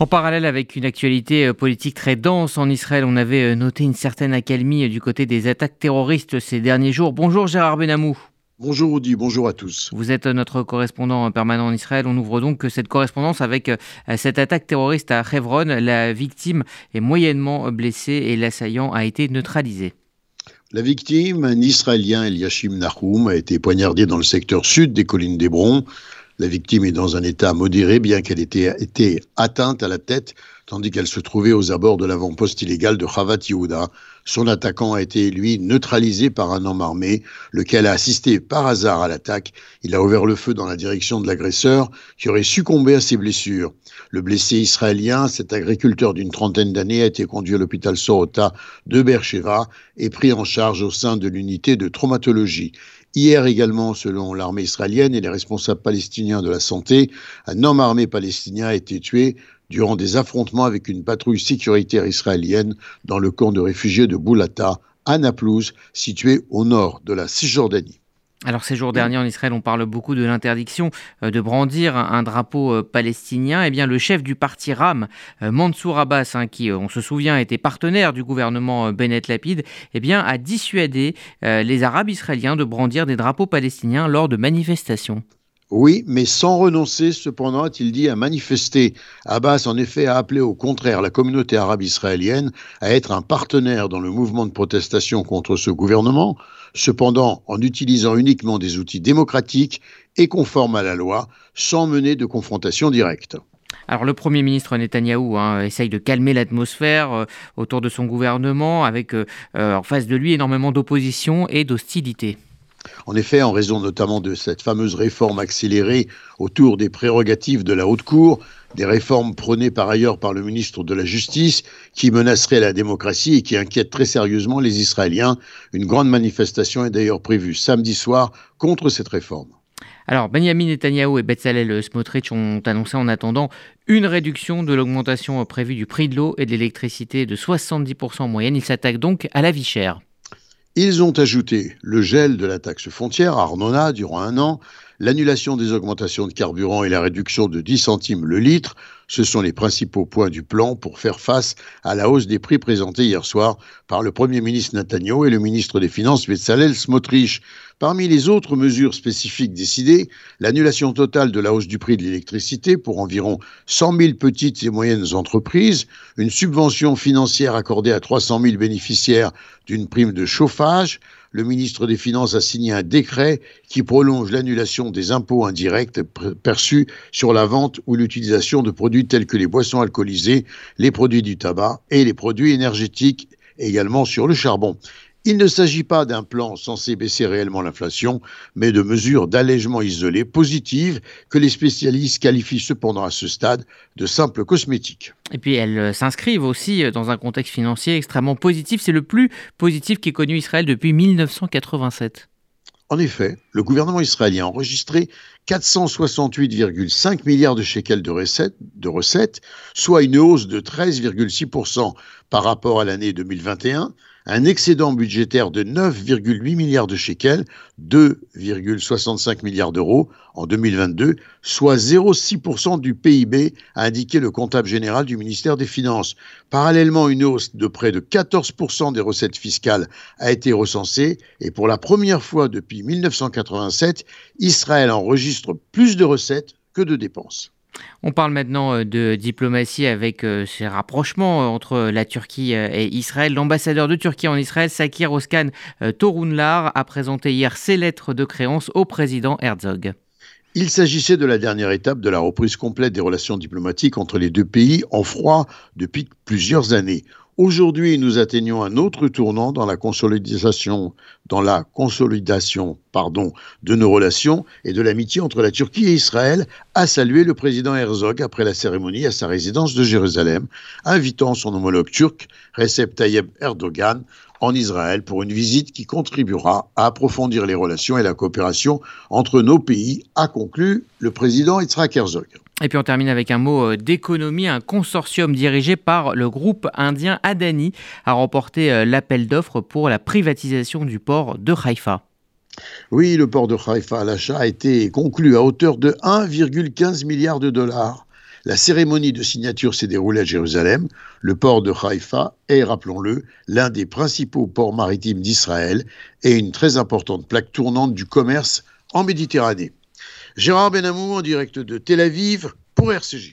En parallèle avec une actualité euh, politique très dense en Israël, on avait euh, noté une certaine accalmie euh, du côté des attaques terroristes ces derniers jours. Bonjour Gérard Benamou. Bonjour Audi, bonjour à tous. Vous êtes notre correspondant permanent en Israël. On ouvre donc cette correspondance avec cette attaque terroriste à Hebron. La victime est moyennement blessée et l'assaillant a été neutralisé. La victime, un Israélien, Eliashim Nahum, a été poignardé dans le secteur sud des collines d'Hébron. La victime est dans un état modéré, bien qu'elle ait été atteinte à la tête, tandis qu'elle se trouvait aux abords de l'avant-poste illégal de Chavat Yehuda. Son attaquant a été, lui, neutralisé par un homme armé, lequel a assisté par hasard à l'attaque. Il a ouvert le feu dans la direction de l'agresseur, qui aurait succombé à ses blessures. Le blessé israélien, cet agriculteur d'une trentaine d'années, a été conduit à l'hôpital Sorota de Beersheba et pris en charge au sein de l'unité de traumatologie. Hier également, selon l'armée israélienne et les responsables palestiniens de la santé, un homme armé palestinien a été tué durant des affrontements avec une patrouille sécuritaire israélienne dans le camp de réfugiés de Boulata, à Naplouse, situé au nord de la Cisjordanie. Alors ces jours derniers en Israël, on parle beaucoup de l'interdiction euh, de brandir un drapeau euh, palestinien. Eh bien, le chef du parti RAM, euh, Mansour Abbas, hein, qui, on se souvient, était partenaire du gouvernement Bennett Lapid, eh bien, a dissuadé les Arabes israéliens de brandir des drapeaux palestiniens lors de manifestations. Oui, mais sans renoncer, cependant, a-t-il dit, à manifester. Abbas, en effet, a appelé au contraire la communauté arabe israélienne à être un partenaire dans le mouvement de protestation contre ce gouvernement, cependant en utilisant uniquement des outils démocratiques et conformes à la loi, sans mener de confrontation directe. Alors le Premier ministre Netanyahou hein, essaye de calmer l'atmosphère euh, autour de son gouvernement avec euh, euh, en face de lui énormément d'opposition et d'hostilité. En effet, en raison notamment de cette fameuse réforme accélérée autour des prérogatives de la Haute Cour, des réformes prônées par ailleurs par le ministre de la Justice qui menaceraient la démocratie et qui inquiètent très sérieusement les Israéliens. Une grande manifestation est d'ailleurs prévue samedi soir contre cette réforme. Alors, Benjamin Netanyahu et Bezalel Smotrich ont annoncé en attendant une réduction de l'augmentation prévue du prix de l'eau et de l'électricité de 70% en moyenne. Ils s'attaquent donc à la vie chère. Ils ont ajouté le gel de la taxe foncière à Arnona durant un an, l'annulation des augmentations de carburant et la réduction de 10 centimes le litre. Ce sont les principaux points du plan pour faire face à la hausse des prix présentée hier soir par le Premier ministre Netanyahu et le ministre des Finances Bezalel Smotrich. Parmi les autres mesures spécifiques décidées, l'annulation totale de la hausse du prix de l'électricité pour environ 100 000 petites et moyennes entreprises, une subvention financière accordée à 300 000 bénéficiaires d'une prime de chauffage, le ministre des Finances a signé un décret qui prolonge l'annulation des impôts indirects perçus sur la vente ou l'utilisation de produits tels que les boissons alcoolisées, les produits du tabac et les produits énergétiques, également sur le charbon. Il ne s'agit pas d'un plan censé baisser réellement l'inflation, mais de mesures d'allègement isolées positives que les spécialistes qualifient cependant à ce stade de simples cosmétiques. Et puis elles euh, s'inscrivent aussi euh, dans un contexte financier extrêmement positif. C'est le plus positif qu'ait connu Israël depuis 1987. En effet, le gouvernement israélien a enregistré 468,5 milliards de shekels de recettes, de recettes, soit une hausse de 13,6% par rapport à l'année 2021, un excédent budgétaire de 9,8 milliards de shekels, 2,65 milliards d'euros en 2022, soit 0,6% du PIB, a indiqué le comptable général du ministère des Finances. Parallèlement, une hausse de près de 14% des recettes fiscales a été recensée et pour la première fois depuis 1987, Israël enregistre plus de recettes que de dépenses. On parle maintenant euh, de diplomatie avec euh, ces rapprochements euh, entre la Turquie et Israël. L'ambassadeur de Turquie en Israël, Sakir Oskan Torunlar, a présenté hier ses lettres de créance au président Herzog. Il s'agissait de la dernière étape de la reprise complète des relations diplomatiques entre les deux pays en froid depuis plusieurs années. Aujourd'hui, nous atteignons un autre tournant dans la consolidation, dans la consolidation de nos relations et de l'amitié entre la Turquie et Israël, a salué le président Herzog après la cérémonie à sa résidence de Jérusalem, invitant son homologue turc, Recep Tayyip Erdogan, en Israël pour une visite qui contribuera à approfondir les relations et la coopération entre nos pays, a conclu le président Yitzhak Herzog. Et puis on termine avec un mot euh, d'économie. Un consortium dirigé par le groupe indien Adani a remporté euh, l'appel d'offres pour la privatisation du port de Haïfa. Oui, le port de Haïfa l'achat a été conclu à hauteur de 1,15 milliard de dollars. La cérémonie de signature s'est déroulée à Jérusalem. Le port de Haïfa est, rappelons-le, l'un des principaux ports maritimes d'Israël et une très importante plaque tournante du commerce en Méditerranée. Gérard Benamou en direct de Tel Aviv pour RCJ.